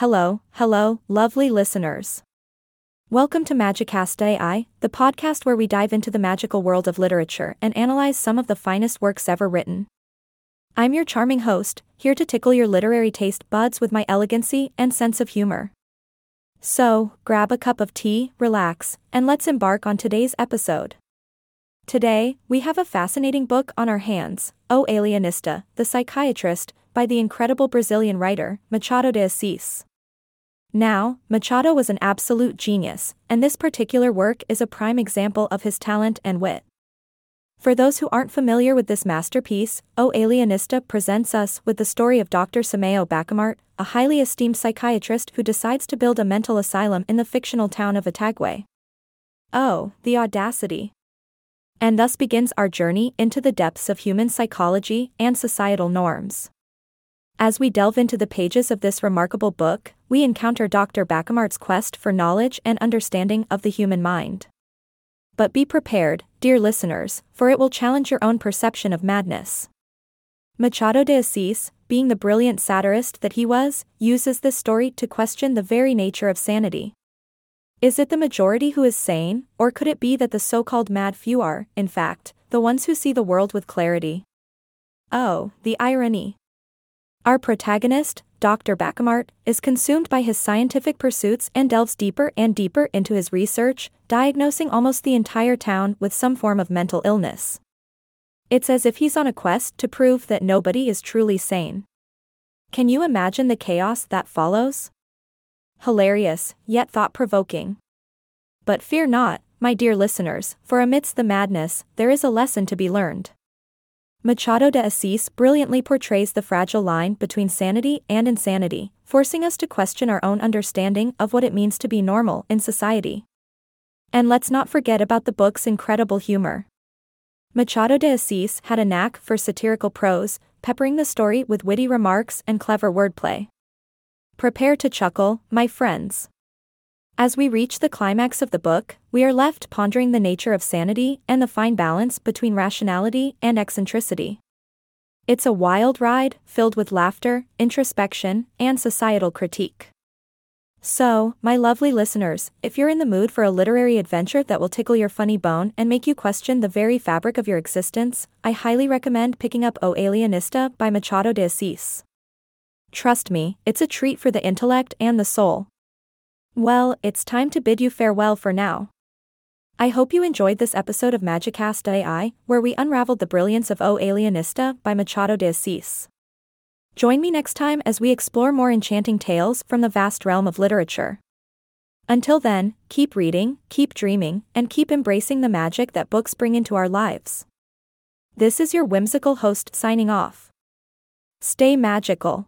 Hello, hello, lovely listeners. Welcome to Magicast AI, the podcast where we dive into the magical world of literature and analyze some of the finest works ever written. I'm your charming host, here to tickle your literary taste buds with my elegancy and sense of humor. So, grab a cup of tea, relax, and let's embark on today's episode. Today, we have a fascinating book on our hands, O Alienista, the Psychiatrist, by the incredible Brazilian writer, Machado de Assis. Now, Machado was an absolute genius, and this particular work is a prime example of his talent and wit. For those who aren't familiar with this masterpiece, O Alienista presents us with the story of Dr. Simao Bacamarte, a highly esteemed psychiatrist who decides to build a mental asylum in the fictional town of Itaguaí. Oh, the audacity! And thus begins our journey into the depths of human psychology and societal norms. As we delve into the pages of this remarkable book, we encounter Dr. Bacamarte's quest for knowledge and understanding of the human mind. But be prepared, dear listeners, for it will challenge your own perception of madness. Machado de Assis, being the brilliant satirist that he was, uses this story to question the very nature of sanity. Is it the majority who is sane, or could it be that the so called mad few are, in fact, the ones who see the world with clarity? Oh, the irony. Our protagonist, Dr. Bacamarte, is consumed by his scientific pursuits and delves deeper and deeper into his research, diagnosing almost the entire town with some form of mental illness. It's as if he's on a quest to prove that nobody is truly sane. Can you imagine the chaos that follows? Hilarious, yet thought provoking. But fear not, my dear listeners, for amidst the madness, there is a lesson to be learned. Machado de Assis brilliantly portrays the fragile line between sanity and insanity, forcing us to question our own understanding of what it means to be normal in society. And let's not forget about the book's incredible humor. Machado de Assis had a knack for satirical prose, peppering the story with witty remarks and clever wordplay. Prepare to chuckle, my friends. As we reach the climax of the book, we are left pondering the nature of sanity and the fine balance between rationality and eccentricity. It's a wild ride, filled with laughter, introspection, and societal critique. So, my lovely listeners, if you're in the mood for a literary adventure that will tickle your funny bone and make you question the very fabric of your existence, I highly recommend picking up O Alienista by Machado de Assis. Trust me, it's a treat for the intellect and the soul. Well, it's time to bid you farewell for now. I hope you enjoyed this episode of Magicast AI, where we unraveled the brilliance of O Alienista by Machado de Assis. Join me next time as we explore more enchanting tales from the vast realm of literature. Until then, keep reading, keep dreaming, and keep embracing the magic that books bring into our lives. This is your whimsical host signing off. Stay magical.